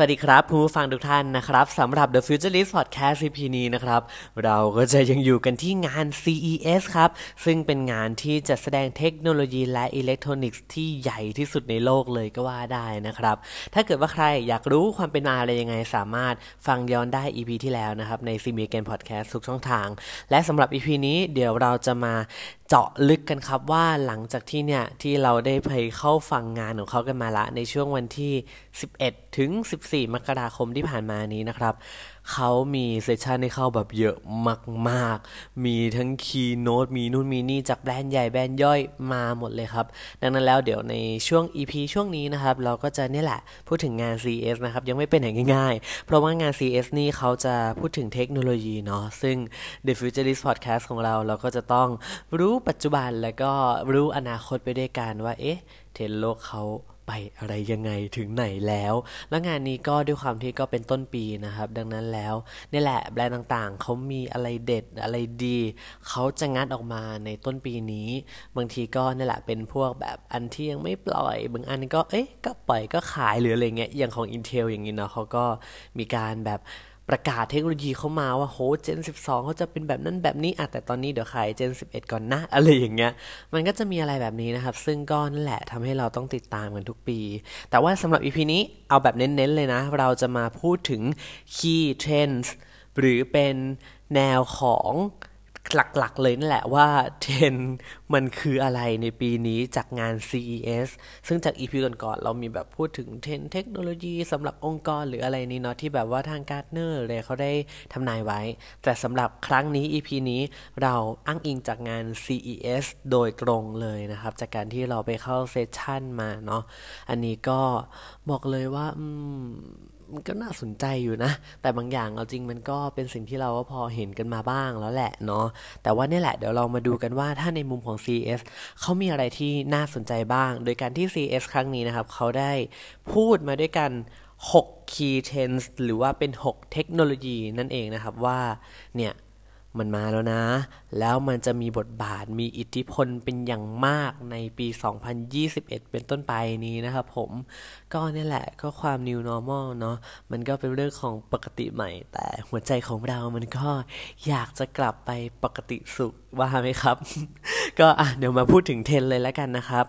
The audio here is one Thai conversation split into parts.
สวัสดีครับผู้ฟังทุกท่านนะครับสำหรับ The Futurist Podcast CP นี้นะครับ เราก็จะยังอยู่กันที่งาน CES ครับ ซึ่งเป็นงานที่จะแสดงเทคโนโลยีและอิเล็กทรอนิกส์ที่ใหญ่ที่สุดในโลกเลยก็ว่าได้นะครับ ถ้าเกิดว่าใครอยากรู้ความเป็นมาอะไรยังไงสามารถฟังย้อนได้ EP ที่แล้วนะครับ ใน c m เกนพอดแคสต์ทุกช่องทาง และสำหรับ EP นี้เดี๋ยวเราจะมา เจาะลึกกันครับว่าหลังจากที่เนี่ย ที่เราได้ไปเข้าฟังงานของเขากันมาละ ในช่วงวันที่ 11 ถึง 14 มกราคมที่ผ่านมานี้นะครับ เขามี session ให้เข้าแบบเยอะมากๆ มีทั้ง keynote มีนู่นมีนี่จากแบรนด์ใหญ่แบรนด์ย่อยมาหมดเลยครับ ดังนั้นแล้วเดี๋ยวในช่วง EP ช่วงนี้นะครับ เราก็จะนี่แหละพูดถึงงาน CS นะครับ ยังไม่เป็นอย่างง่ายๆ เพราะว่างาน CS นี่เขาจะพูดถึงเทคโนโลยีเนาะซึ่ง The Futurist Podcast ของเราเราก็จะต้องรู้ปัจจุบันแล้วก็รู้อนาคตไปด้วยกันว่าเอ๊ะเทรนโลกเขา ไปอะไรยังไงถึงไหนแล้ว แล้วงานนี้ก็ด้วยความที่ก็เป็นต้นปีนะครับ ดังนั้นแล้วนี่แหละแบรนด์ต่างๆ เขามีอะไรเด็ดอะไรดี เขาจะงัดออกมาในต้นปีนี้ บางทีก็นี่แหละเป็นพวกแบบอันที่ยังไม่ปล่อย บางอันก็เอ๊ะก็ปล่อยก็ขายหรืออะไรเงี้ยอย่างของ Intel อย่างนี้เนาะเขาก็มีการแบบ ประกาศเทคโนโลยีเข้ามาว่าโหเจน 12เขาจะเป็นแบบนั้นแบบนี้อะแต่ตอนนี้เดี๋ยวขายเจน 11 ก่อนนะอะไรอย่างเงี้ย มันก็จะมีอะไรแบบนี้นะครับ ซึ่งก็นั่นแหละทำให้เราต้องติดตามกันทุกปี แต่ว่าสำหรับ EP นี้เอาแบบเน้นๆเลยนะ เราจะมาพูดถึง key trends หรือเป็นแนวของ หลักๆเลยนั่นแหละว่าเทรนมันคืออะไรในปีนี้จากงาน CES ซึ่งจาก EP ก่อนๆเรามีแบบพูดถึงเทรนด์เทคโนโลยีสำหรับองค์กรหรืออะไรนี้เนาะที่แบบว่าทาง Gartner เลยเขาได้ทำนายไว้ แต่สำหรับครั้งนี้ EP นี้เราอ้างอิงจากงาน CES โดยตรงเลยนะครับ จากการที่เราไปเข้า session มาเนาะอันนี้ก็บอกเลยว่าอืม มันก็น่าสนใจอยู่นะ แต่บางอย่างเอาจริงมันก็เป็นสิ่งที่เราก็พอเห็นกันมาบ้างแล้วแหละเนาะแต่ว่านี่แหละเดี๋ยวเรามาดูกันว่าถ้าในมุมของ CES เขามีอะไรที่น่าสนใจบ้าง โดยการที่ CS ครั้งนี้นะครับเขาได้พูดมาด้วยกัน 6 key trends หรือว่าเป็น 6 เทคโนโลยีนั่นเองนะครับว่าเนี่ย มันมาแล้วนะ แล้วมันจะมีบทบาทมีอิทธิพลเป็นอย่างมากในปี 2021 เป็นต้นไปนี้นะครับผม ก็นี่แหละก็ความ new normal เนาะมันก็เป็นเรื่องของปกติใหม่ แต่หัวใจของเรามันก็อยากจะกลับไปปกติสุขว่าไหมครับ ก็อะเดี๋ยวมาพูดถึงเทรนด์เลยแล้วกันนะครับ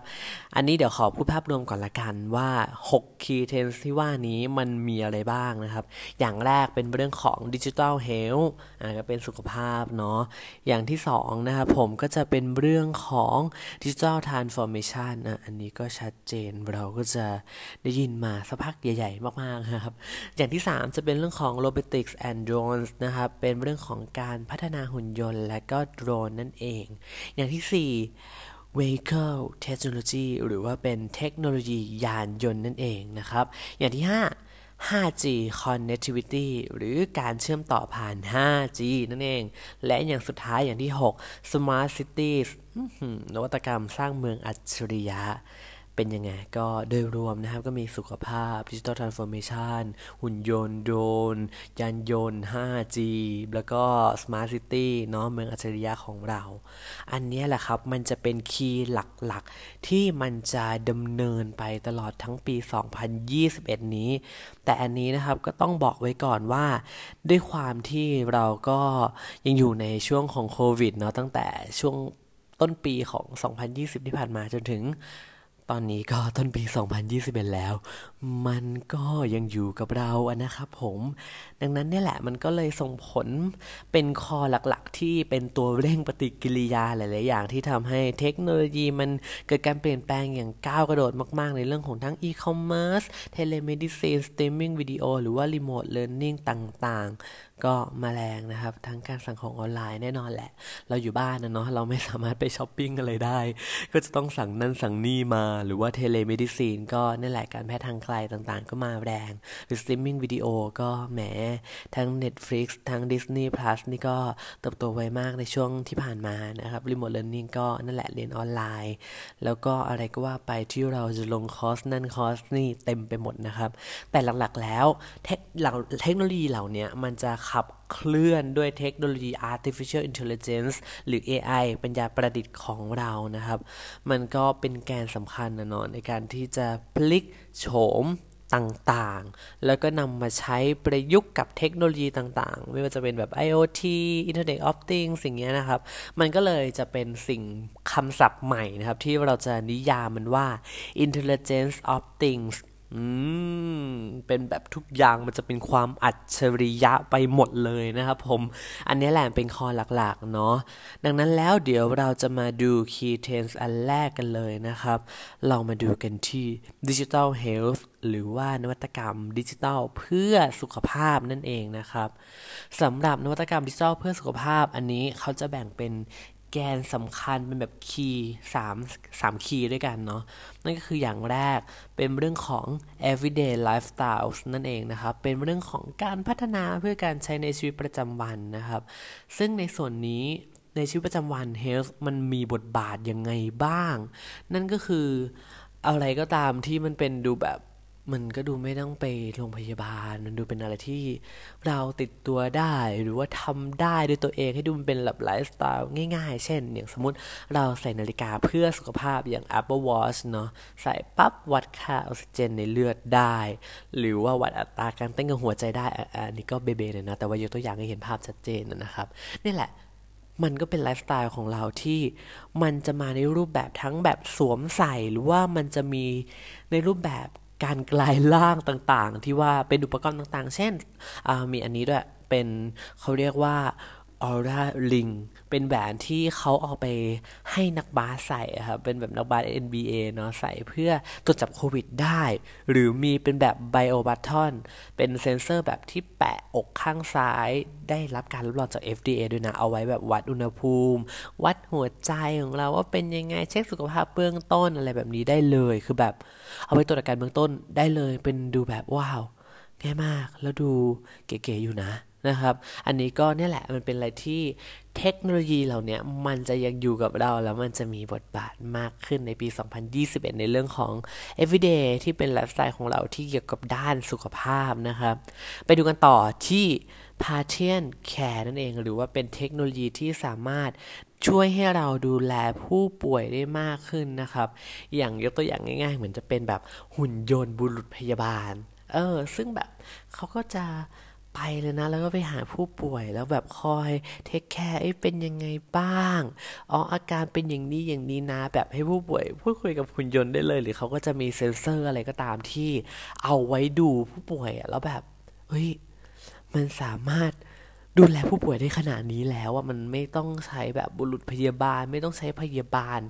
อันนี้เดี๋ยวขอพูดภาพรวมก่อนละกันว่า6 key trends ที่ว่านี้มันมีอะไรบ้างนะครับ อย่างแรกเป็นเรื่องของ digital health อ่าก็เป็นสุขภาพเนาะอย่างที่2นะครับผมก็จะเป็นเรื่องของ digital transformation อะอันนี้ก็ชัดเจนเราก็จะได้ยินมาสักพักใหญ่ ๆ มากๆนะครับ อย่างที่ 3 จะเป็นเรื่องของ robotics and drones นะครับเป็นเรื่องของการพัฒนาหุ่นยนต์และก็โดรนนั่นเอง อย่างที่ 4 vehicle technology หรือว่าเป็นเทคโนโลยียานยนต์นั่นเองนะครับ อย่างที่ 5 5G connectivity หรือการเชื่อมต่อผ่าน 5G นั่นเอง และอย่างสุดท้ายอย่างที่ 6 smart cities นวัตกรรมสร้างเมืองอัจฉริยะ เป็นยังไงก็โดยรวมนะครับก็มีสุขภาพดิจิตอลทรานส์ฟอร์เมชันหุ่นยนต์โดรนยานยนต์ 5G แล้วก็ Smart City เนาะเมืองอัจฉริยะของเรา อันนี้แหละครับมันจะเป็นคีย์หลักๆ ที่มันจะดำเนินไปตลอดทั้งปี 2021 นี้ แต่อันนี้นะครับก็ต้องบอกไว้ก่อนว่า ด้วยความที่เราก็ยังอยู่ในช่วงของโควิดเนาะตั้งแต่ช่วงต้นปีของ 2020 ที่ผ่านมาจนถึง ตอนนี้ก็ต้นปี 2021 แล้ว มันก็ยังอยู่กับเราอะนะครับผม ดังนั้นนี่แหละมันก็เลยส่งผลเป็น core หลักๆ ที่เป็นตัวเร่งปฏิกิริยาหลาย ๆ อย่างที่ทำให้เทคโนโลยีมันเกิดการเปลี่ยนแปลงอย่างก้าวกระโดดมาก ๆ ในเรื่องของทั้งอีคอมเมิร์ซ telemedicine streaming video หรือว่า remote learning ต่าง ๆ ก็มาแรงนะครับ ทั้งการสั่งของออนไลน์แน่นอนแหละ เราอยู่บ้านนะเนาะเราไม่สามารถไปช้อปปิ้งอะไรได้ ก็จะต้องสั่งนั่นสั่งนี่มา หรือว่า telemedicine ก็นั่นแหละการแพทย์ทางไกลต่างๆ ก็มาแรง หรือ streaming video ก็แหม ทั้ง Netflix ทั้ง Disney Plus นี่ก็เติบโตไวมากในช่วงที่ผ่านมานะครับ remote learning ก็นั่นแหละเรียนออนไลน์ แล้วก็อะไรก็ว่าไปที่เราจะลงคอร์สนั่นคอร์สนี่เต็มไปหมดนะครับ แต่หลักๆแล้วเทคโนโลยีเหล่านี้มันจะขับเคลื่อนด้วยเทคโนโลยี artificial intelligence หรือ AI ปัญญาประดิษฐ์ของเรานะครับ มันก็เป็นแกนสำคัญนะเนาะในการที่จะพลิกโฉมต่างๆ แล้วก็นำมาใช้ประยุกต์กับเทคโนโลยีต่างๆ ไม่ว่าจะเป็นแบบ IoT Internet of Things สิ่งนี้นะครับ มันก็เลยจะเป็นสิ่งคำศัพท์ใหม่นะครับ ที่เราจะนิยามมันว่า Intelligence of Things อืม เป็นแบบทุกอย่างมันจะเป็นความอัจฉริยะไปหมดเลยนะครับผม อันนี้แหละเป็นคอหลักๆ เนาะ ดังนั้นแล้วเดี๋ยวเราจะมาดู key trends อันแรกกันเลยนะครับ เรามาดูกันที่ digital health หรือว่านวัตกรรมดิจิทัลเพื่อสุขภาพนั่นเองนะครับสำหรับนวัตกรรมดิจิทัลเพื่อสุขภาพอันนี้เขาจะแบ่งเป็น แกนสำคัญเป็นแบบคีย์สามสามคีย์ด้วยกันเนาะนั่นก็คืออย่างแรกเป็นเรื่องของ everyday lifestyle นั่นเองนะครับ เป็นเรื่องของการพัฒนาเพื่อการใช้ในชีวิตประจำวันนะครับ ซึ่งในส่วนนี้ในชีวิตประจำวัน health มันมีบทบาทยังไงบ้าง นั่นก็คืออะไรก็ตามที่มันเป็นดูแบบ มันก็ดูไม่ต้องไปโรงพยาบาล มันดูเป็นอะไรที่เราติดตัวได้หรือว่าทำได้ด้วยตัวเองให้ดูมันเป็นแบบไลฟ์สไตล์ง่ายๆ เช่น อย่างสมมติเราใส่นาฬิกาเพื่อสุขภาพอย่าง Apple Watch เนาะใส่ปั๊บวัดค่าออกซิเจนในเลือดได้ หรือว่าวัดอัตราการเต้นของหัวใจได้อันนี้ก็เบเบเลยนะ แต่ว่ายกตัวอย่างให้เห็นภาพชัดเจนนะครับนี่แหละมันก็เป็นไลฟ์สไตล์ของเราที่มันจะมาในรูปแบบทั้งแบบสวมใส่หรือว่ามันจะมีในรูปแบบ การกลายร่างต่างๆ ที่ว่าเป็นอุปกรณ์ต่างๆ เช่นมีอันนี้ด้วยเป็นเขาเรียกว่า Aura Ring เป็นแหวนที่เขาเอาไปให้นักบาสใส่ครับเป็นแบบนักบาส NBA เนาะใส่เพื่อตรวจจับโควิดได้ หรือมีเป็นแบบไบโอบัตทอนเป็นเซนเซอร์แบบที่แปะอกข้างซ้าย ได้รับการรับรองจาก FDA ด้วยนะ เอาไว้แบบวัดอุณหภูมิ วัดหัวใจของเราว่าเป็นยังไงเช็คสุขภาพเบื้องต้นอะไรแบบนี้ได้เลย คือแบบเอาไว้ตรวจอาการเบื้องต้นได้เลย เป็นดูแบบว้าวง่ายมากแล้วดูเก๋ๆอยู่นะ นะครับ อันนี้ก็เนี่ยแหละมันเป็นอะไรที่เทคโนโลยีเหล่านี้มันจะยังอยู่กับเราแล้วมันจะมีบทบาทมากขึ้นในปี 2021 ในเรื่องของ everyday ที่เป็นไลฟ์สไตล์ของเราที่เกี่ยวกับด้านสุขภาพนะครับ ไปดูกันต่อที่ p a t i e n Care นั่นเอง หรือว่าเป็นเทคโนโลยีที่สามารถช่วยให้เราดูแลผู้ป่วยได้มากขึ้นนะครับ อย่างยกตัวอย่างง่าย ๆ เหมือนจะเป็นแบบหุ่นยนต์บุรุษพยาบาล เออ ซึ่งแบบเขาก็จะ ไปเลยนะ แล้วก็ไปหาผู้ป่วยแล้วแบบคอย take care เป็นยังไงบ้างอ๋ออาการเป็นอย่างนี้อย่างนี้นะ แบบให้ผู้ป่วยพูดคุยกับหุ่นยนต์ได้เลย หรือเขาก็จะมีเซ็นเซอร์อะไรก็ตามที่เอาไว้ดูผู้ป่วยแล้วแบบเฮ้ยมันสามารถดูแลผู้ป่วยได้ขนาดนี้แล้วว่ามันไม่ต้องใช้แบบบุรุษพยาบาล ไม่ต้องใช้พยาบาล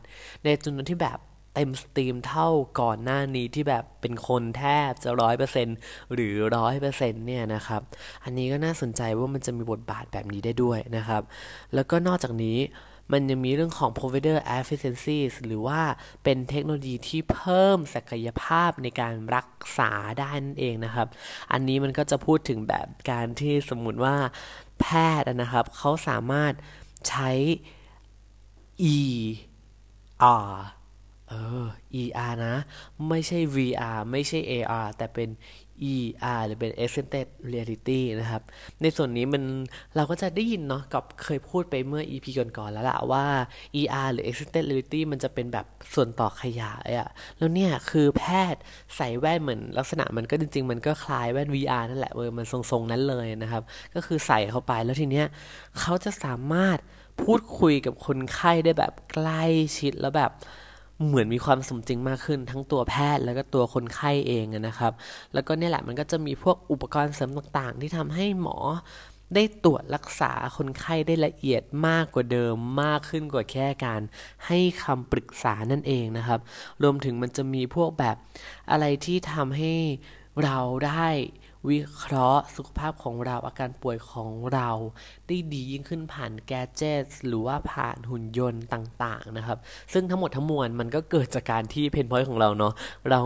ในจำนวนที่แบบ เต็มสตรีมเท่าก่อนหน้านี้ที่แบบเป็นคนแทบจะร้อยเปอร์เซ็นต์หรือร้อยเปอร์เซ็นต์เนี่ยนะครับ อันนี้ก็น่าสนใจว่ามันจะมีบทบาทแบบนี้ได้ด้วยนะครับ แล้วก็นอกจากนี้มันยังมีเรื่องของ provider efficiency หรือว่าเป็นเทคโนโลยีที่เพิ่มศักยภาพในการรักษาได้นั่นเองนะครับ อันนี้มันก็จะพูดถึงแบบการที่สมมุติว่าแพทย์นะครับ เขาสามารถใช้ e r เออ ER นะ ไม่ใช่ VR ไม่ใช่ AR แต่เป็น ER หรือเป็น Extended Reality นะครับ ในส่วนนี้มันเราก็จะได้ยินเนาะกับเคยพูดไปเมื่อ EP ก่อนๆแล้วล่ะว่า ER หรือ Extended Reality มันจะเป็นแบบส่วนต่อขยายอะแล้วเนี่ยคือแพทย์ใส่แว่นเหมือนลักษณะมันก็จริง ๆ มันก็คล้ายแว่น VR นั่นแหละเออมันทรงๆนั้นเลยนะครับ ก็คือใส่เข้าไปแล้วทีเนี้ยเขาจะสามารถพูดคุยกับคนไข้ได้แบบใกล้ชิดแล้วแบบ เหมือนมีความสมจริงมากขึ้น ทั้งตัวแพทย์แล้วก็ตัวคนไข้เองนะครับ แล้วก็เนี่ยแหละมันก็จะมีพวกอุปกรณ์เสริมต่างๆ ที่ทำให้หมอได้ตรวจรักษาคนไข้ได้ละเอียดมากกว่าเดิมมากขึ้นกว่าแค่การให้คำปรึกษานั่นเองนะครับ รวมถึงมันจะมีพวกแบบอะไรที่ทำให้เราได้ วิเคราะห์สุขภาพของเราอาการป่วยของเรา ได้ดียิ่งขึ้นผ่านแกจิตหรือว่าผ่านหุ่นยนต์ต่าง ๆ นะครับ ซึ่งทั้งหมดทั้งมวลมันก็เกิดจากการที่เพนพอยต์ของเราเนาะเรา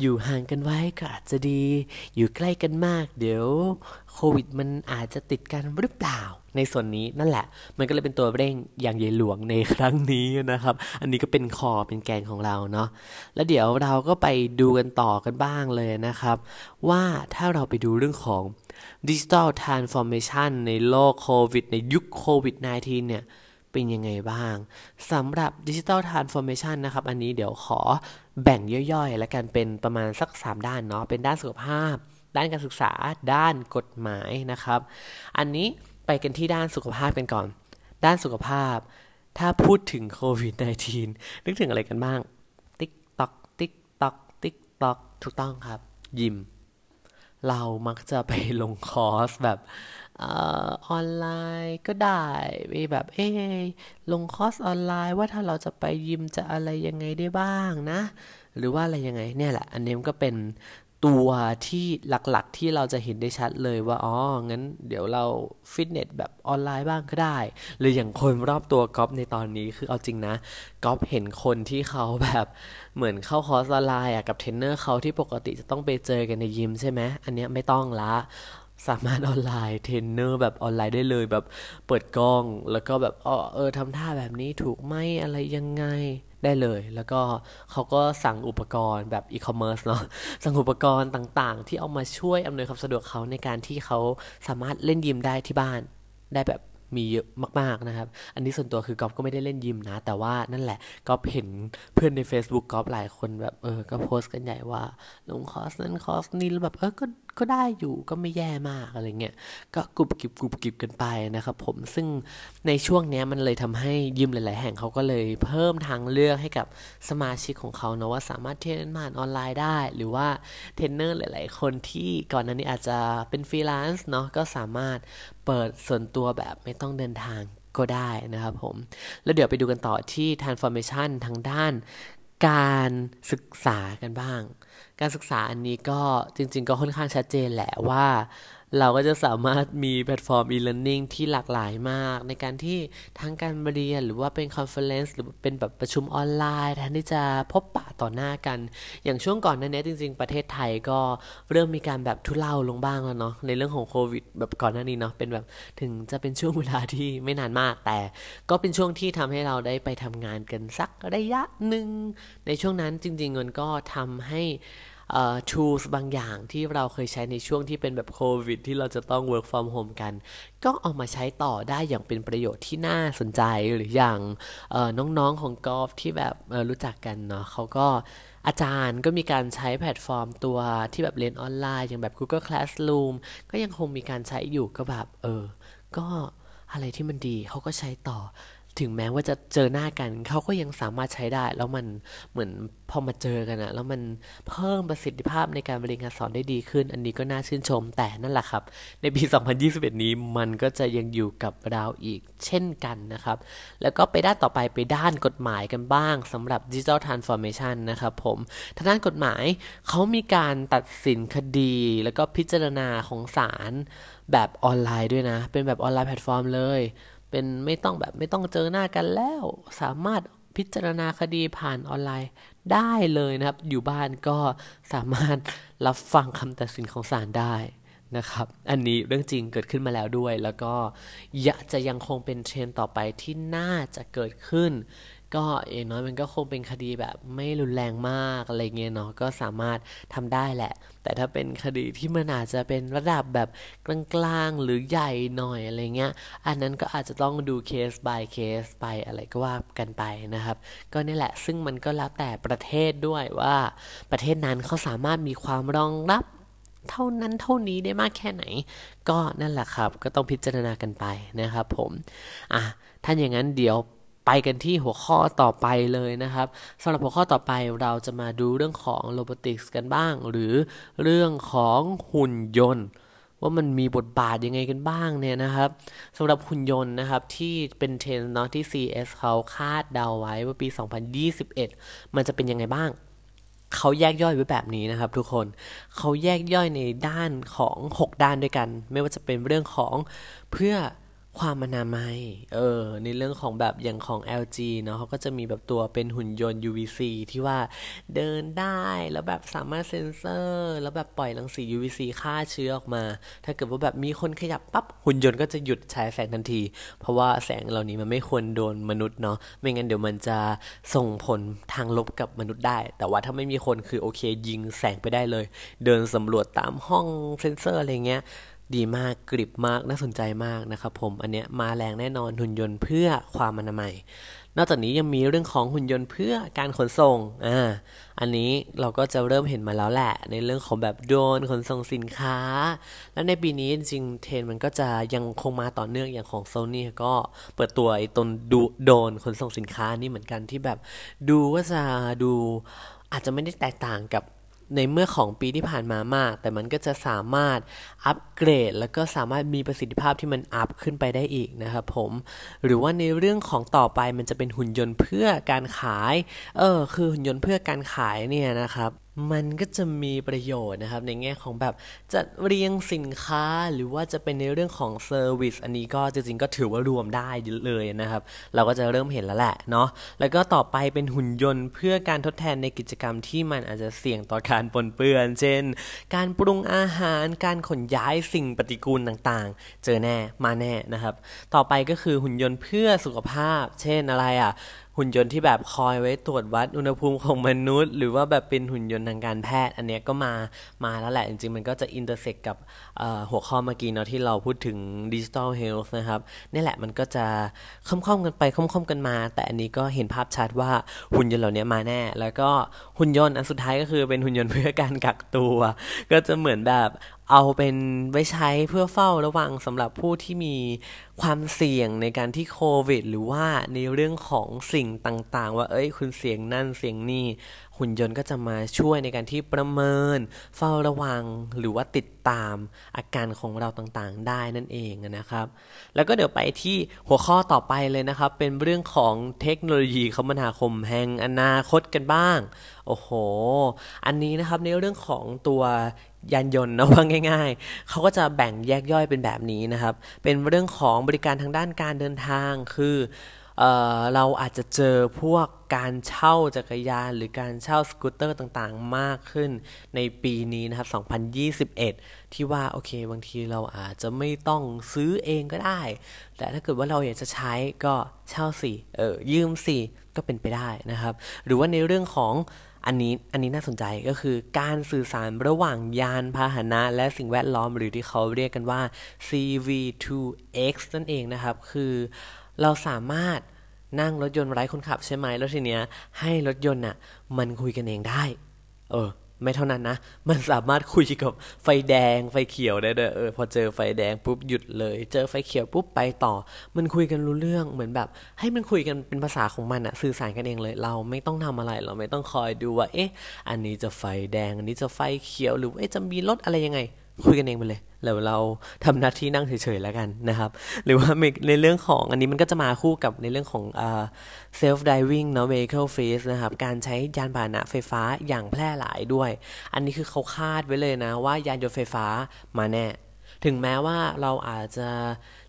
อยู่ห่างกันไว้ก็อาจจะดี อยู่ใกล้กันมาก เดี๋ยวโควิดมันอาจจะติดกันหรือเปล่า ในส่วนนี้นั่นแหละ มันก็เลยเป็นตัวเร่งอย่างใหญ่หลวงในครั้งนี้นะครับ อันนี้ก็เป็น core เป็นแกนของเราเนาะแล้วเดี๋ยวเราก็ไปดูกันต่อกันบ้างเลยนะครับ ว่าถ้าเราไปดูเรื่องของ digital transformation ในโลกโควิดในยุคโควิด -19 เนี่ย เป็นยังไงบ้างสำหรับ digital transformation นะครับ อันนี้เดี๋ยวขอแบ่งย่อยๆ แล้วกันเป็นประมาณสัก 3 ด้านเนาะเป็นด้านสุขภาพ ด้านการศึกษาด้านกฎหมายนะครับ อันนี้ไปกันที่ด้านสุขภาพกันก่อน ด้านสุขภาพ ถ้าพูดถึงโควิด -19 นึกถึงอะไรกันบ้าง ติ๊กตอกติ๊กตอกติ๊กตอกถูกต้องครับ ยิม เรามักจะไปลงคอร์สแบบ ออนไลน์ก็ได้ไปแบบเอลงคอร์สออนไลน์ว่าถ้าเราจะไปยิมจะอะไรยังไงได้บ้างนะ หรือว่าอะไรยังไงเนี่ยแหละ อันนี้มันก็เป็นตัวที่หลักๆที่เราจะเห็นได้ชัดเลยว่า อ๋อ งั้นเดี๋ยวเราฟิตเนสแบบออนไลน์บ้างก็ได้ หรืออย่างคนรอบตัวกอฟในตอนนี้คือเอาจริงนะกอฟเห็นคนที่เขาแบบเหมือนเข้าคอร์สออนไลน์กับเทรนเนอร์เขาที่ปกติจะต้องไปเจอกันในยิมใช่ไหมอันนี้ไม่ต้องละ สามารถออนไลน์เทรนเนอร์แบบออนไลน์ได้เลยแบบเปิดกล้อง แล้วก็แบบอ๋อเออทำท่าแบบนี้ถูกไหมอะไรยังไงได้เลย แล้วก็เขาก็สั่งอุปกรณ์แบบอีคอมเมิร์ซเนาะสั่งอุปกรณ์ต่างๆ ที่เอามาช่วยอำนวยความสะดวกเขาในการที่เขาสามารถเล่นยิมได้ที่บ้าน ได้แบบมีเยอะมากๆนะครับ อันนี้ส่วนตัวคือกอฟก็ไม่ได้เล่นยิมนะ แต่ว่านั่นแหละกอฟเห็นเพื่อนใน Facebook กอฟหลายคนแบบเออก็โพสต์กันใหญ่ว่าลงคอร์สนั้นคอร์สนี้แล้วแบบเออก็ ก็ได้อยู่ก็ไม่แย่มากอะไรเงี้ยก็กรุบกิบกรุบกิบกันไปนะครับผมซึ่งในช่วงนี้มันเลยทำให้ยิมหลาย ๆ แห่งเขาก็เลยเพิ่มทางเลือกให้กับสมาชิกของเขาเนาะว่าสามารถ train ผ่านออนไลน์ได้ หรือว่าเทรนเนอร์หลาย ๆ คนที่ก่อนหน้านี้อาจจะเป็นฟรีแลนซ์เนาะก็สามารถเปิดส่วนตัวแบบไม่ต้องเดินทางก็ได้นะครับผม แล้วเดี๋ยวไปดูกันต่อที่ transformation ทางด้าน การศึกษากันบ้าง การศึกษาอันนี้ก็จริง ๆ ก็ค่อนข้างชัดเจนแหละว่า เราก็จะสามารถมีแพลตฟอร์ม e-learning ที่หลากหลายมาก ในการที่ทั้งการเรียนหรือว่าเป็น conference หรือเป็นแบบประชุมออนไลน์แทนที่จะพบปะต่อหน้ากัน อย่างช่วงก่อนนั้นเนี้ยจริง ๆ ประเทศไทยก็เริ่มมีการแบบทุเลาลงบ้างแล้วเนาะในเรื่องของโควิด แบบก่อนหน้านี้เนาะเป็นแบบถึงจะเป็นช่วงเวลาที่ไม่นานมาก แต่ก็เป็นช่วงที่ทำให้เราได้ไปทำงานกันสักระยะหนึ่งในช่วงนั้นจริงๆเนี่ยก็ทำให้ tools บางอย่างที่เราเคยใช้ในช่วงที่เป็นแบบโควิด ที่เราจะต้อง work from home กัน ก็เอามาใช้ต่อได้อย่างเป็นประโยชน์ที่น่าสนใจหรืออย่างน้องๆของกอล์ฟที่แบบรู้จักกันเนาะเขาก็อาจารย์ก็มีการใช้แพลตฟอร์มตัวที่แบบเรียนออนไลน์อย่างแบบ Google Classroom ก็ยังคงมีการใช้อยู่ก็แบบ เออ ก็อะไรที่มันดีเขาก็ใช้ต่อ ถึงแม้ว่าจะเจอหน้ากันเขาก็ยังสามารถใช้ได้ แล้วมันเหมือนพอมาเจอกันอะแล้วมันเพิ่มประสิทธิภาพในการเรียนการสอนได้ดีขึ้น อันนี้ก็น่าชื่นชมแต่นั่นแหละครับ ในปี 2021 นี้มันก็จะยังอยู่กับเราอีกเช่นกันนะครับ แล้วก็ไปด้านต่อไปไปด้านกฎหมายกันบ้างสำหรับ Digital Transformation นะครับผมทางด้านกฎหมายเขามีการตัดสินคดี แล้วก็พิจารณาของศาลแบบออนไลน์ด้วยนะ เป็นแบบออนไลน์แพลตฟอร์มเลย เป็นไม่ต้องแบบไม่ต้องเจอหน้ากันแล้ว สามารถพิจารณาคดีผ่านออนไลน์ได้เลยนะครับ อยู่บ้านก็สามารถรับฟังคำตัดสินของศาลได้นะครับ อันนี้เรื่องจริงเกิดขึ้นมาแล้วด้วย แล้วก็จะยังคงเป็นเทรนด์ต่อไปที่น่าจะเกิดขึ้น ก็อย่างน้อยมันก็คงเป็นคดีแบบไม่รุนแรงมากอะไรเงี้ยเนาะก็สามารถทำได้แหละ แต่ถ้าเป็นคดีที่มันอาจจะเป็นระดับแบบกลางๆหรือใหญ่หน่อยอะไรเงี้ย อันนั้นก็อาจจะต้องดูเคส by เคสไปอะไรก็ว่ากันไปนะครับ ก็นี่แหละซึ่งมันก็แล้วแต่ประเทศด้วยว่าประเทศนั้นเขาสามารถมีความรองรับเท่านั้นเท่านี้ได้มากแค่ไหน ก็นั่นแหละครับ ก็ต้องพิจารณากันไปนะครับผม อะท่านอย่างนั้นเดี๋ยว ไปกันที่หัวข้อต่อไปเลยนะครับสำหรับหัวข้อต่อไปเราจะมาดูเรื่องของ robotics กันบ้าง หรือเรื่องของหุ่นยนต์ ว่ามันมีบทบาทยังไงกันบ้างเนี่ยนะครับสำหรับหุ่นยนต์นะครับที่เป็นเทรนด์เนาะที่ CES เขาคาดเดาไว้ว่าปี 2021 มันจะเป็นยังไงบ้างเขาแยกย่อยไว้แบบนี้นะครับทุกคน เขาแยกย่อยในด้านของ 6 ด้านด้วยกัน ไม่ว่าจะเป็นเรื่องของเพื่อ ความอนามัย เออ ในเรื่องของแบบอย่างของ LG เนาะเขาก็จะมีแบบตัวเป็นหุ่นยนต์ UVC ที่ว่าเดินได้แล้วแบบสามารถเซ็นเซอร์ แล้วแบบปล่อยรังสี UVC ฆ่าเชื้อออกมา ถ้าเกิดว่าแบบมีคนขยับปั๊บหุ่นยนต์ก็จะหยุดฉายแสงทันที เพราะว่าแสงเหล่านี้มันไม่ควรโดนมนุษย์เนาะ ไม่งั้นเดี๋ยวมันจะส่งผลทางลบกับมนุษย์ได้ แต่ว่าถ้าไม่มีคนคือโอเคยิงแสงไปได้เลย เดินสำรวจตามห้องเซ็นเซอร์อะไรเงี้ย ดีมากกริบมากน่าสนใจมากนะครับผมอันเนี้ยมาแรงแน่นอนหุ่นยนต์เพื่อความอนามัย นอกจากนี้ยังมีเรื่องของหุ่นยนต์เพื่อการขนส่งอ่าอันนี้เราก็จะเริ่มเห็นมาแล้วแหละ ในเรื่องของแบบโดรนขนส่งสินค้า และในปีนี้จริงเทรนด์มันก็จะยังคงมาต่อเนื่องอย่างของโซนี่ก็เปิดตัวไอ้ตัวโดรนขนส่งสินค้านี่เหมือนกันที่แบบ ดูว่าจะดูอาจจะไม่ได้แตกต่างกับ ในเมื่อของปีที่ผ่านมามาก แต่มันก็จะสามารถอัปเกรด แล้วก็สามารถมีประสิทธิภาพที่มันอัพขึ้นไปได้อีกนะครับผม หรือว่าในเรื่องของต่อไปมันจะเป็นหุ่นยนต์เพื่อการขาย เออ คือหุ่นยนต์เพื่อการขายเนี่ยนะครับ มันก็จะมีประโยชน์นะครับ ในแง่ของแบบจัดเรียงสินค้าหรือว่าจะเป็นในเรื่องของ service อันนี้ก็จริงๆก็ถือว่ารวมได้เลยนะครับ เราก็จะเริ่มเห็นแล้วแหละเนาะแล้วก็ต่อไปเป็นหุ่นยนต์เพื่อการทดแทนในกิจกรรมที่มันอาจจะเสี่ยงต่อการปนเปื้อน เช่น การปรุงอาหารการขนย้ายสิ่งปฏิกูลต่างๆ เจอแน่มาแน่นะครับ ต่อไปก็คือหุ่นยนต์เพื่อสุขภาพ เช่นอะไรอะ หุ่นยนต์ที่แบบคอยไว้ตรวจวัดอุณหภูมิของมนุษย์ หรือว่าแบบเป็นหุ่นยนต์ทางการแพทย์ อันเนี้ยก็มามาแล้วแหละ จริงๆ มันก็จะ intersect กับหัวข้อเมื่อกี้เนาะที่เราพูดถึงดิจิทัลเฮลท์นะครับนี่แหละมันก็จะค่อมๆกันไปค่อมๆกันมา แต่อันนี้ก็เห็นภาพชัดว่าหุ่นยนต์เหล่านี้มาแน่ แล้วก็หุ่นยนต์อันสุดท้ายก็คือเป็นหุ่นยนต์เพื่อการกักตัว ก็จะเหมือนแบบเอาเป็นไว้ใช้เพื่อเฝ้าระวังสำหรับผู้ที่มีความเสี่ยงในการที่โควิด หรือว่าในเรื่องของสิ่งต่างๆ ว่าเอ้ยคุณเสี่ยงนั่นเสี่ยงนี่ หุ่นยนต์ก็จะมาช่วยในการที่ประเมิน เฝ้าระวังหรือว่าติดตามอาการของเราต่างๆ ได้นั่นเองนะครับ แล้วก็เดี๋ยวไปที่หัวข้อต่อไปเลยนะครับ เป็นเรื่องของเทคโนโลยีคมนาคมแห่งอนาคตกันบ้าง โอ้โห อันนี้นะครับในเรื่องของตัวยานยนต์นะว่าง่ายๆ เขาก็จะแบ่งแยกย่อยเป็นแบบนี้นะครับ เป็นเรื่องของบริการทางด้านการเดินทางคือ เเราอาจจะเจอพวกการเช่าจักรยานหรือการเช่าสกูตเตอร์ต่างๆ มากขึ้นในปีนี้นะครับ 2021 ที่ว่าโอเค บางทีเราอาจจะไม่ต้องซื้อเองก็ได้ แต่ถ้าเกิดว่าเราอยากจะใช้ก็เช่าสิเออยืมสิก็เป็นไปได้นะครับ หรือว่าในเรื่องของอันนี้อันนี้น่าสนใจก็คือการสื่อสารระหว่างยานพาหนะ และสิ่งแวดล้อมหรือที่เขาเรียกกันว่า CV2X นั่นเองนะครับ คือ เราสามารถนั่งรถยนต์ไร้คนขับใช่ไหมแล้วทีเนี้ย ให้รถยนต์อะ มันคุยกันเองได้ เออ ไม่เท่านั้นนะ มันสามารถคุยกับไฟแดงไฟเขียวได้ด้วยเออพอเจอไฟแดงปุ๊บหยุดเลย เจอไฟเขียวปุ๊บไปต่อ มันคุยกันรู้เรื่องเหมือนแบบ ให้มันคุยกันเป็นภาษาของมันอะสื่อสารกันเองเลย เราไม่ต้องทำอะไรเราไม่ต้องคอยดูว่า เอ๊ะ อันนี้จะไฟแดง อันนี้จะไฟเขียวหรือว่าจะมีรถอะไรยังไง คุยกันเองไปเลยแล้วเราทำหน้าที่นั่งเฉยๆแล้วกันนะครับ หรือว่าในเรื่องของอันนี้มันก็จะมาคู่กับในเรื่องของ self driving เนาะ vehicle face นะครับ การใช้ยานพาหนะไฟฟ้าอย่างแพร่หลายด้วย อันนี้คือเขาคาดไว้เลยนะ ว่ายานยนต์ไฟฟ้ามาแน่ ถึงแม้ว่าเราอาจจะ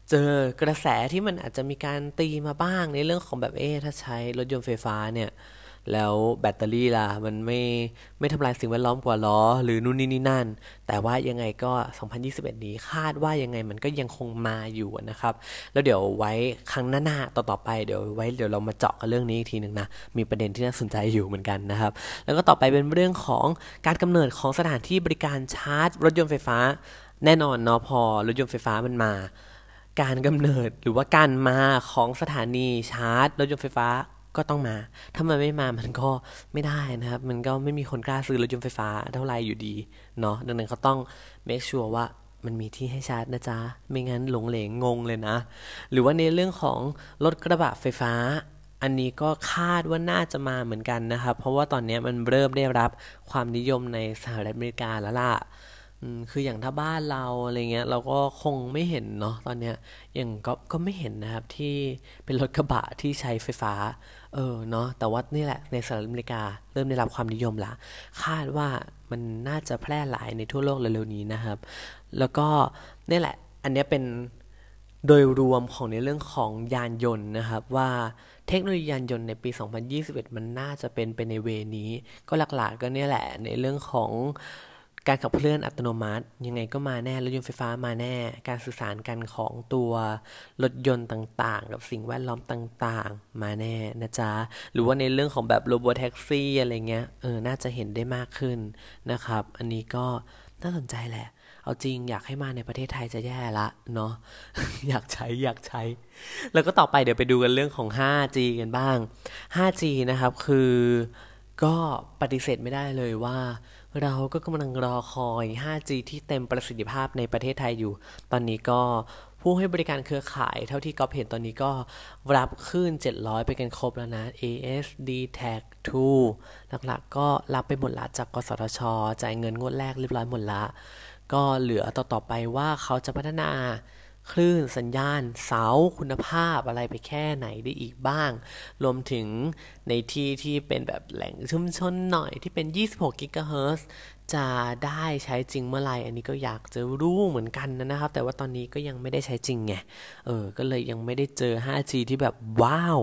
เจอกระแสที่มันอาจจะมีการตีมาบ้างในเรื่องของแบบเอ๊ถ้าใช้รถยนต์ไฟฟ้าเนี่ย แล้วแบตเตอรี่ล่ะ มันไม่ไม่ทำลายสิ่งแวดล้อมกว่าล้อ หรือนู่นนี่นี่นั่น แต่ว่ายังไงก็ 2021 นี้คาดว่ายังไงมันก็ยังคงมาอยู่นะครับ แล้วเดี๋ยวไว้ครั้งหน้าๆต่อๆไปเดี๋ยวไว้เดี๋ยวเรามาเจาะกันเรื่องนี้อีกทีหนึ่งนะ มีประเด็นที่น่าสนใจอยู่เหมือนกันนะครับ แล้วก็ต่อไปเป็นเรื่องของการกำเนิดของสถานที่บริการชาร์จ รถยนต์ไฟฟ้า แน่นอนเนาะพอรถยนต์ไฟฟ้ามันมาการกำเนิดหรือว่าการมาของสถานีชาร์จ รถยนต์ไฟฟ้า ก็ต้องมา ถ้ามันไม่มามันก็ไม่ได้นะครับ มันก็ไม่มีคนกล้าซื้อรถยนต์ไฟฟ้าเท่าไรอยู่ดีเนาะดังนั้นเขาต้อง make sure ว่ามันมีที่ให้ชาร์จนะจ๊ะ ไม่งั้นหลงเหลงงงเลยนะ หรือว่าในเรื่องของรถกระบะไฟฟ้า อันนี้ก็คาดว่าน่าจะมาเหมือนกันนะครับ เพราะว่าตอนนี้มันเริ่มได้รับความนิยมในสหรัฐอเมริกาแล้วล่ะ คืออย่างถ้าบ้านเราอะไรเงี้ยเราก็คงไม่เห็นเนาะตอนเนี้ยอย่างก็ก็ไม่เห็นนะครับที่เป็นรถกระบะที่ใช้ไฟฟ้า เออเนาะแต่ว่านี่แหละในสหรัฐอเมริกาเริ่มได้รับความนิยมละคาดว่ามันน่าจะแพร่หลายในทั่วโลกเร็วๆนี้นะครับ แล้วก็นี่แหละ อันนี้เป็นโดยรวมของในเรื่องของยานยนต์นะครับ ว่าเทคโนโลยียานยนต์ในปี 2021 มันน่าจะเป็นไปในเวนี้ ก็หลักๆก็เนี่ยแหละในเรื่องของ การขับเคลื่อนอัตโนมัติ ยังไงก็มาแน่รถยนต์ไฟฟ้ามาแน่ การสื่อสารกันของตัวรถยนต์ต่างๆ กับสิ่งแวดล้อมต่างๆ มาแน่นะจ๊ะ หรือว่าในเรื่องของแบบโรบอทแท็กซี่อะไรเงี้ยเออน่าจะเห็นได้มากขึ้นนะครับ อันนี้ก็น่าสนใจแหละ เอาจริงอยากให้มาในประเทศไทยจะแย่ละเนาะอยากใช้อยากใช้ แล้วก็ต่อไปเดี๋ยวไปดูกันเรื่องของ 5G กันบ้าง 5G นะครับคือ ก็ปฏิเสธไม่ได้เลยว่า เราก็กำลังรอคอย 5G ที่เต็มประสิทธิภาพในประเทศไทยอยู่ ตอนนี้ก็ผู้ให้บริการเครือข่ายเท่าที่ก๊อฟเห็นตอนนี้ก็รับขึ้น700 ไปกันครบแล้วนะ AS D Tag 2หลักๆก็รับไปหมดละจากกสทช จ่ายเงินงวดแรกเรียบร้อยหมดละ ก็เหลือต่อๆไปว่าเขาจะพัฒนา คลื่นสัญญาณ เสาคุณภาพอะไรไปแค่ไหนได้อีกบ้าง รวมถึงในที่ที่เป็นแบบแหล่งชุมชนหน่อยที่เป็น 26 กิกะเฮิรตซ์จะได้ใช้จริงเมื่อไหร่อันนี้ก็อยากจะรู้เหมือนกันนะครับ แต่ว่าตอนนี้ก็ยังไม่ได้ใช้จริงไงเออก็เลยยังไม่ได้เจอ 5G ที่แบบว้าว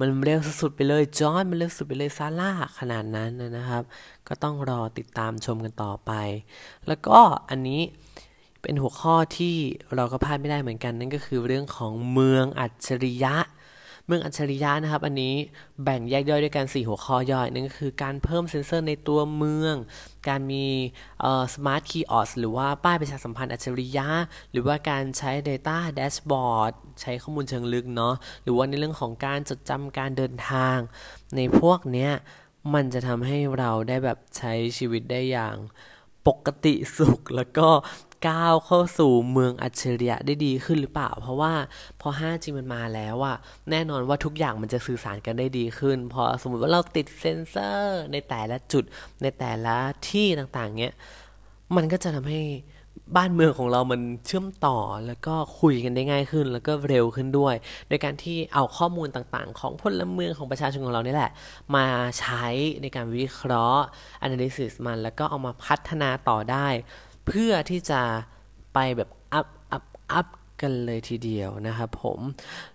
มันเร็วสุดไปเลยจอร์มันเร็วสุดไปเลยซาร่าขนาดนั้นนะครับ ก็ต้องรอติดตามชมกันต่อไป แล้วก็อันนี้ เป็นหัวข้อที่เราก็พลาดไม่ได้เหมือนกัน นั่นก็คือเรื่องของเมืองอัจฉริยะ เมืองอัจฉริยะนะครับ อันนี้แบ่งแยกย่อยด้วยกัน 4 หัวข้อย่อยนั่นก็คือการเพิ่มเซ็นเซอร์ในตัวเมือง การมี smart kiosk หรือว่าป้ายประชาสัมพันธ์อัจฉริยะ หรือว่าการใช้ Data Dashboard ใช้ข้อมูลเชิงลึกเนาะหรือว่าในเรื่องของการจดจำการเดินทาง ในพวกเนี้ยมันจะทำให้เราได้แบบใช้ชีวิตได้อย่างปกติสุขแล้วก็ ก้าวเข้าสู่เมืองอัจฉริยะได้ดีขึ้นหรือเปล่า เพราะว่าพอ 5G มันมาแล้วอะแน่นอนว่าทุกอย่างมันจะสื่อสารกันได้ดีขึ้น พอสมมติว่าเราติดเซ็นเซอร์ในแต่ละจุดในแต่ละที่ต่างๆเนี้ยมันก็จะทำให้บ้านเมืองของเรามันเชื่อมต่อแล้วก็คุยกันได้ง่ายขึ้น แล้วก็เร็วขึ้นด้วย โดยการที่เอาข้อมูลต่างๆ ของพลเมืองของประชาชนของเรานี่แหละ มาใช้ในการวิเคราะห์ analysis มัน แล้วก็เอามาพัฒนาต่อได้ เพื่อที่จะไปแบบอัพอัพอัพกันเลยทีเดียวนะครับผม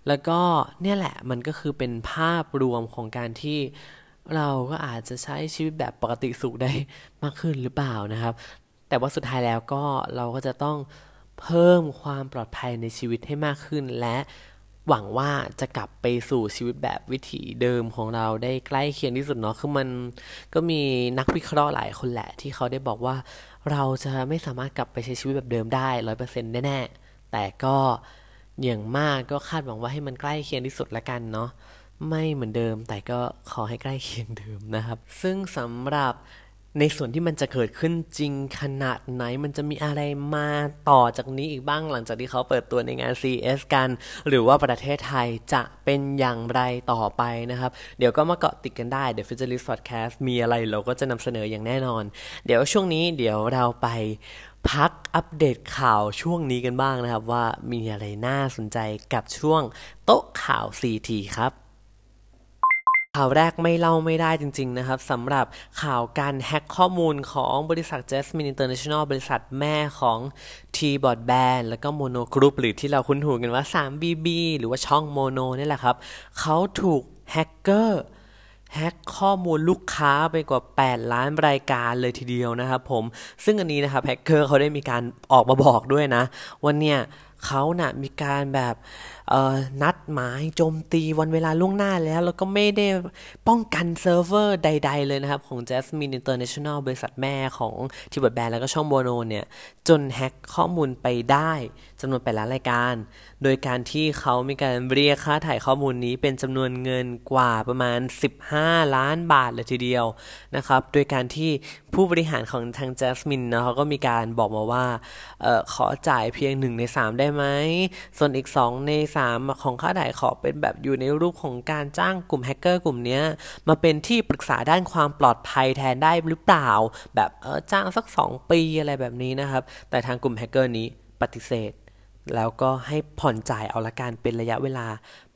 แล้วก็เนี่ยแหละมันก็คือเป็นภาพรวมของการที่เราก็อาจจะใช้ชีวิตแบบปกติสุขได้มากขึ้นหรือเปล่านะครับ แต่ว่าสุดท้ายแล้วก็เราก็จะต้องเพิ่มความปลอดภัยในชีวิตให้มากขึ้นและ หวังว่าจะกลับไปสู่ชีวิตแบบวิถีเดิมของเราได้ใกล้เคียงที่สุดเนาะคือมันก็มีนักวิเคราะห์หลายคนแหละ ที่เขาได้บอกว่า เราจะไม่สามารถกลับไปใช้ชีวิตแบบเดิมได้ร้อยเปอร์เซ็นต์แน่ๆแต่ก็อย่างมากก็คาดหวังว่าให้มันใกล้เคียงที่สุดละกันเนาะไม่เหมือนเดิมแต่ก็ขอให้ใกล้เคียงเดิมนะครับ ซึ่งสำหรับ ในส่วนที่มันจะเกิดขึ้นจริงขนาดไหน มันจะมีอะไรมาต่อจากนี้อีกบ้างหลังจากที่เขาเปิดตัวในงาน CES กัน หรือว่าประเทศไทยจะเป็นอย่างไรต่อไปนะครับ เดี๋ยวก็มาเกาะติดกันได้ เดี๋ยว Futurist Podcast มีอะไรเราก็จะนำเสนออย่างแน่นอน เดี๋ยวช่วงนี้เดี๋ยวเราไปพักอัปเดตข่าวช่วงนี้กันบ้างนะครับ ว่ามีอะไรน่าสนใจกับช่วงโต๊ะข่าว CT ครับ ข่าวแรกไม่เล่าไม่ได้จริง ๆ นะครับสำหรับข่าวการแฮ็กข้อมูลของบริษัท Jasmine International บริษัทแม่ของ T-Bot Band แล้วก็ Mono Group หรือที่เราคุ้นหูกันว่า 3BB หรือว่าช่อง Mono นี่แหละครับ เขาถูกแฮกเกอร์แฮ็กข้อมูลลูกค้าไปกว่า 8 ล้านรายการเลยทีเดียวนะครับผม ซึ่งอันนี้นะครับแฮกเกอร์เขาได้มีการออกมาบอกด้วยนะว่าเนี่ยเขานะ่ะมีการแบบ นัดหมายโจมตีวันเวลาล่วงหน้าแล้ว แล้วก็ไม่ได้ป้องกันเซิร์ฟเวอร์ใด ๆ เลยนะครับ ของ Jasmine International บริษัทแม่ของ T Broadband แล้วก็ช่อง Mono เนี่ย จนแฮ็กข้อมูลไปได้จำนวนแปดล้านรายการ โดยการที่เขามีการเรียกค่าถ่ายข้อมูลนี้เป็นจำนวนเงินกว่าประมาณ 15 ล้านบาทเลยทีเดียวนะครับ โดยการที่ผู้บริหารของทาง Jasmine นะเขาก็มีการบอกมาว่าออขอจ่ายเพียง 1 ใน 3 ได้ไหม ส่วนอีก 2 ใน 3ของค่าถ่ายขอเป็นแบบอยู่ในรูปของการจ้างกลุ่มแฮกเกอร์กลุ่มนี้มาเป็นที่ปรึกษาด้านความปลอดภัยแทนได้หรือเปล่า แบบเออจ้างสัก 2 ปีอะไรแบบนี้นะครับ แต่ทางกลุ่มแฮกเกอร์นี้ปฏิเสธ แล้วก็ให้ผ่อนจ่ายเอาละกันเป็นระยะเวลา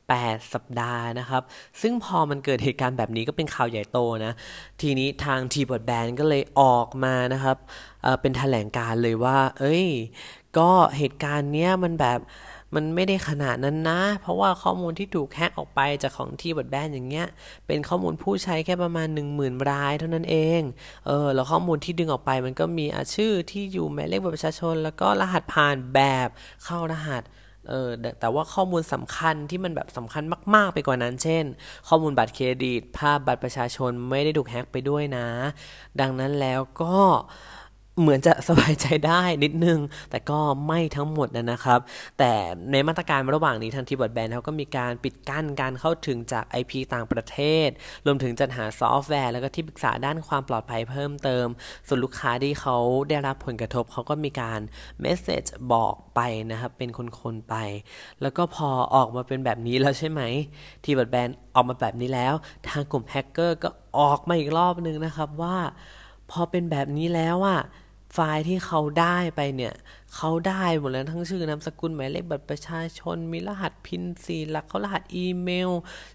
8 สัปดาห์นะครับ ซึ่งพอมันเกิดเหตุการณ์แบบนี้ก็เป็นข่าวใหญ่โตนะ ทีนี้ทางทีบอดแบนก็เลยออกมานะครับเเป็นแถลงการเลยว่า เอ้ย ก็เหตุการณ์เนี้ยมันแบบ มันไม่ได้ขนาดนั้นนะ เพราะว่าข้อมูลที่ถูกแฮกออกไปจากของที่บดแบนอย่างเงี้ย เป็นข้อมูลผู้ใช้แค่ประมาณ 1 0,000 รายเท่านั้นเอง เออ แล้วข้อมูลที่ดึงออกไปมันก็มีอาชื่อที่อยู่หมายเลขบัตรประชาชน แล้วก็รหัสผ่านแบบเข้ารหัสเออแต่ว่าข้อมูลสำคัญที่มันแบบสำคัญมาก ๆ ไปกว่านั้น เช่น ข้อมูลบัตรเครดิต ภาพบัตรประชาชนไม่ได้ถูกแฮ็กไปด้วยนะ ดังนั้นแล้วก็ เหมือนจะสบายใจได้นิดนึง แต่ก็ไม่ทั้งหมดนะครับ แต่ในมาตรการระหว่างนี้ทาง T Broadband เขาก็มีการปิดกั้นการเข้าถึงจาก IP ต่างประเทศ รวมถึงจัดหาซอฟต์แวร์ แล้วก็ที่ปรึกษาด้านความปลอดภัยเพิ่มเติม ส่วนลูกค้าที่เขาได้รับผลกระทบเขาก็มีการ message บอกไปนะครับ เป็นคนๆไป แล้วก็พอออกมาเป็นแบบนี้แล้วใช่ไหม T Broadband ออกมาแบบนี้แล้ว ทางกลุ่มแฮกเกอร์ก็ออกมาอีกรอบนึงนะครับว่า พอเป็นแบบนี้แล้วอะ ไฟล์ที่เขาได้ไปเนี่ย เขาได้หมดแล้วทั้งชื่อนามสกุลหมายเลขบัตรประชาชน มีรหัสพินสีหลักเขารหัสอีเมล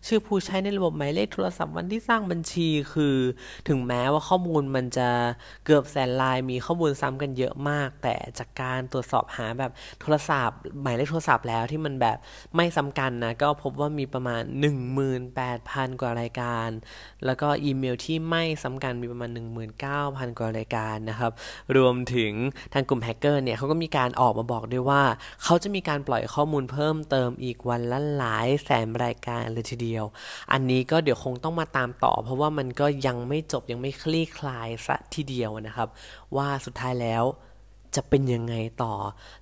ชื่อผู้ใช้ในระบบหมายเลขโทรศัพท์วันที่สร้างบัญชีคือ ถึงแม้ว่าข้อมูลมันจะเกือบแสนลายมีข้อมูลซ้ำกันเยอะมาก แต่จากการตรวจสอบหาแบบโทรศัพท์ หมายเลขโทรศัพท์แล้วที่มันแบบไม่ซ้ากันนะก็พบว่ามีประมาณ 18,000 กว่ารายการ แล้วก็อีเมลที่ไม่ซ้ากันมีประมาณ 19,000 กว่ารายการนะครับรวมถึงทางกลุ่มแฮกเกอร์เนี่ยเขาก็มีการออกมาบอกด้วยว่า เขาจะมีการปล่อยข้อมูลเพิ่มเติมอีกวันละหลายแสนรายการเลยทีเดียว อันนี้ก็เดี๋ยวคงต้องมาตามต่อ เพราะว่ามันก็ยังไม่จบยังไม่คลี่คลายซะทีเดียวนะครับ ว่าสุดท้ายแล้วจะเป็นยังไงต่อ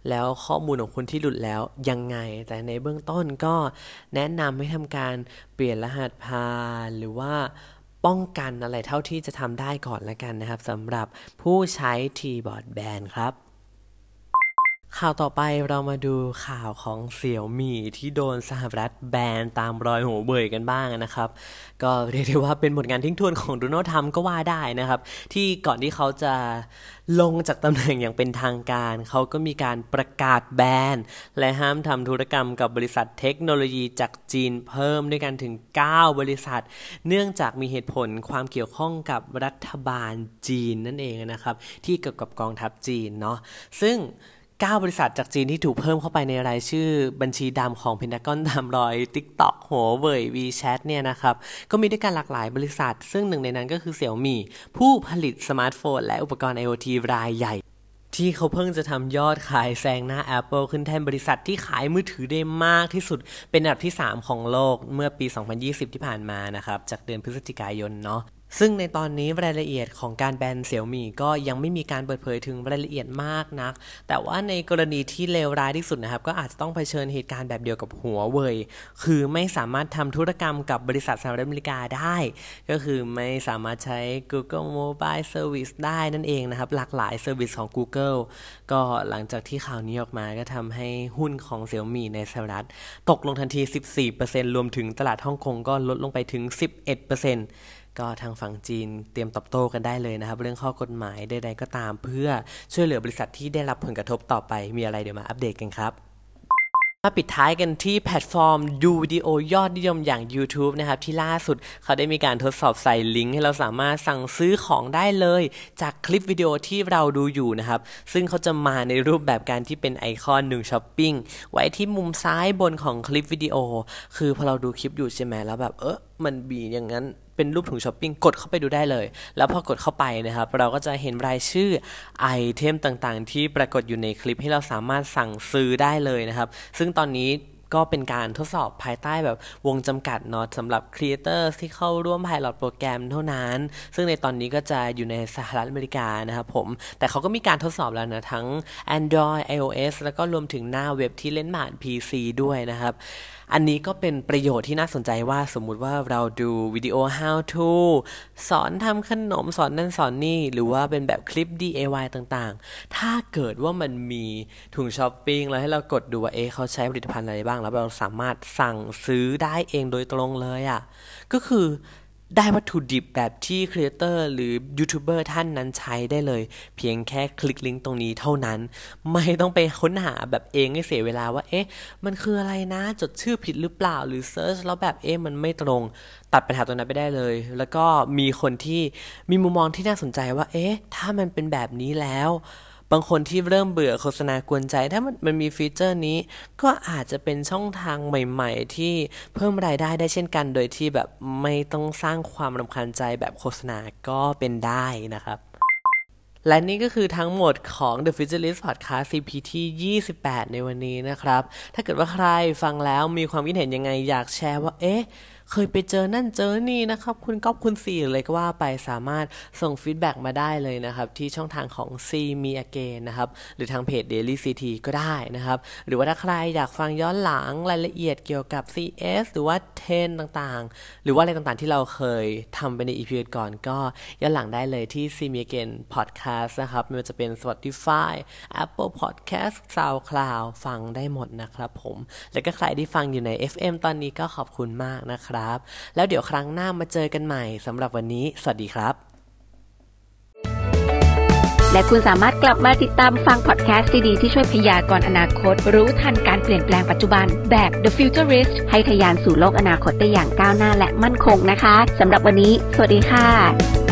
แล้วข้อมูลของคนที่หลุดแล้วยังไง แต่ในเบื้องต้นก็แนะนำให้ทำการเปลี่ยนรหัสผ่านหรือว่าป้องกันอะไรเท่าที่จะทำได้ก่อนละกันนะครับสำหรับผู้ใช้ทีบอร์ดแบนครับ ข่าวต่อไปเรามาดูข่าวของเสี่ยวมี่ที่โดนสหรัฐแบนตามรอยหัวเบยกันบ้างนะครับ ก็เรียกได้ว่าเป็นผลงานทิ้งทวนของโดนัลด์ทรัมป์ก็ว่าได้นะครับ ที่ก่อนที่เขาจะลงจากตำแหน่งอย่างเป็นทางการ เขาก็มีการประกาศแบน และห้ามทำธุรกรรมกับบริษัทเทคโนโลยีจากจีนเพิ่มด้วยกันถึง 9 บริษัท เนื่องจากมีเหตุผลความเกี่ยวข้องกับรัฐบาลจีนนั่นเองนะครับ ที่เกี่ยวกับกองทัพจีนเนาะซึ่ง 9 บริษัทจากจีนที่ถูกเพิ่มเข้าไปในรายชื่อบัญชีดำของเพนทากอนตามรอย TikTok หัวเว่ย WeChat เนี่ยนะครับ ก็มีด้วยกันหลากหลายบริษัท ซึ่งหนึ่งในนั้นก็คือเสี่ยวมี่ผู้ผลิตสมาร์ทโฟน และอุปกรณ์ IoT รายใหญ่ ที่เขาเพิ่งจะทำยอดขายแซงหน้า Apple ขึ้นแทนบริษัทที่ขายมือถือได้มากที่สุด เป็นอันดับที่ 3 ของโลกเมื่อปี 2020 ที่ผ่านมานะครับจากเดือนพฤศจิกายนเนาะ ซึ่งในตอนนี้รายละเอียดของการแบนเสี่ยวมี่ก็ยังไม่มีการเปิดเผยถึงรายละเอียดมากนัก แต่ว่าในกรณีที่เลวร้ายที่สุดนะครับ ก็อาจจะต้องเผชิญเหตุการณ์แบบเดียวกับหัวเว่ยคือไม่สามารถทำธุรกรรมกับบริษัทสหรัฐอเมริกาได้ ก็คือไม่สามารถใช้ Google Mobile Service ได้นั่นเองนะครับ หลากหลาย service ของ Google ก็หลังจากที่ข่าวนี้ออกมาก็ทำให้หุ้นของเสี่ยวมี่ในสหรัฐตกลงทันที 14%รวมถึงตลาดฮ่องกงก็ลดลงไปถึง 11% ก็ทางฝั่งจีนเตรียมตอบโต้กันได้เลยนะครับ เรื่องข้อกฎหมายใดๆก็ตามเพื่อช่วยเหลือบริษัทที่ได้รับผลกระทบต่อไปมีอะไรเดี๋ยวมาอัปเดตกันครับมาปิดท้ายกันที่แพลตฟอร์มดูวิดีโอยอดนิยมอย่าง YouTube นะครับ ที่ล่าสุดเขาได้มีการทดสอบใส่ลิงก์ให้เราสามารถสั่งซื้อของได้เลย จากคลิปวิดีโอที่เราดูอยู่นะครับ ซึ่งเขาจะมาในรูปแบบการที่เป็นไอคอนหนึ่งช้อปปิ้งไว้ที่มุมซ้ายบนของคลิปวิดีโอ คือพอเราดูคลิปอยู่ใช่ไหมแล้วแบบเออ มันมีอย่างนั้นเป็นรูปถุงช้อปปิ้งกดเข้าไปดูได้เลย แล้วพอกดเข้าไปนะครับ เราก็จะเห็นรายชื่อ item ต่างๆ ที่ปรากฏอยู่ในคลิปให้เราสามารถสั่งซื้อได้เลยนะครับ ซึ่งตอนนี้ ก็เป็นการทดสอบภายใต้แบบวงจำกัดเนาะสำหรับครีเอเตอร์ที่เข้าร่วม Pilot โปรแกรมเท่านั้น ซึ่งในตอนนี้ก็จะอยู่ในสหรัฐอเมริกานะครับผม แต่เขาก็มีการทดสอบแล้วนะ ทั้ง Android iOS แล้วก็รวมถึงหน้าเว็บที่เล่นผ่าน PC ด้วยนะครับอันนี้ก็เป็นประโยชน์ที่น่าสนใจว่าสมมุติว่าเราดูวิดีโอ how to สอนทำขนมสอนนั่นสอนนี่ หรือว่าเป็นแบบคลิป DIY ต่างๆ ถ้าเกิดว่ามันมีถุงช้อปปิ้งแล้วให้เรากดดูว่าเอ๊ะเขาใช้ผลิตภัณฑ์อะไรบ้างแล้วเราสามารถสั่งซื้อได้เองโดยตรงเลยอะ่ะก็คือได้วัตถุดิบแบบที่ creator หรือยูทูบเบอร์ท่านนั้นใช้ได้เลย เพียงแค่คลิกลิงก์ตรงนี้เท่านั้น ไม่ต้องไปค้นหาแบบเองให้เสียเวลาว่า เอ๊ะ มันคืออะไรนะ จดชื่อผิดหรือเปล่าหรือ search แล้วแบบเอ๊ะมันไม่ตรง ตัดปัญหาตรงนั้นไปได้เลย แล้วก็มีคนที่มีมุมมองที่น่าสนใจว่า เอ๊ะ ถ้ามันเป็นแบบนี้แล้ว บางคนที่เริ่มเบื่อโฆษณากวนใจ ถ้ามันมันมีฟีเจอร์นี้ ก็อาจจะเป็นช่องทางใหม่ ๆ ที่เพิ่มรายได้ได้เช่นกัน โดยที่แบบไม่ต้องสร้างความรำคาญใจแบบโฆษณาก็เป็นได้นะครับและนี่ก็คือทั้งหมดของ The Futurist Podcast CP ที่28 ในวันนี้นะครับ ถ้าเกิดว่าใครฟังแล้วมีความคิดเห็นยังไงอยากแชร์ว่า เอ๊ะ เคยไปเจอนั่นเจอนี่นะครับ คุณก๊อฟคุณสี่เลยก็ว่าไปสามารถส่งฟีดแบ็กมาได้เลยนะครับ ที่ช่องทางของ C Me Again นะครับ หรือทางเพจ Daily CT ก็ได้นะครับ หรือว่าถ้าใครอยากฟังย้อนหลังรายละเอียดเกี่ยวกับ CS หรือว่าเทนต่างๆ หรือว่าอะไรต่างๆที่เราเคยทำไปใน EP ก่อนก็ย้อนหลังได้เลยที่ C Me Again Podcast นะครับไม่ว่าจะเป็น Spotify Apple Podcast SoundCloud ฟังได้หมดนะครับผม แล้วก็ใครที่ฟังอยู่ใน FM ตอนนี้ก็ขอบคุณมากนะครับนะครับ แล้วเดี๋ยวครั้งหน้ามาเจอกันใหม่สำหรับวันนี้ สวัสดีครับ และคุณสามารถกลับมาติดตามฟังพอดแคสต์ดีๆที่ช่วยพยากรณ์อนาคต รู้ทันการเปลี่ยนแปลงปัจจุบันแบบ The Futurist ให้ทะยานสู่โลกอนาคตได้อย่างก้าวหน้าและมั่นคงนะคะสำหรับวันนี้ สวัสดีค่ะ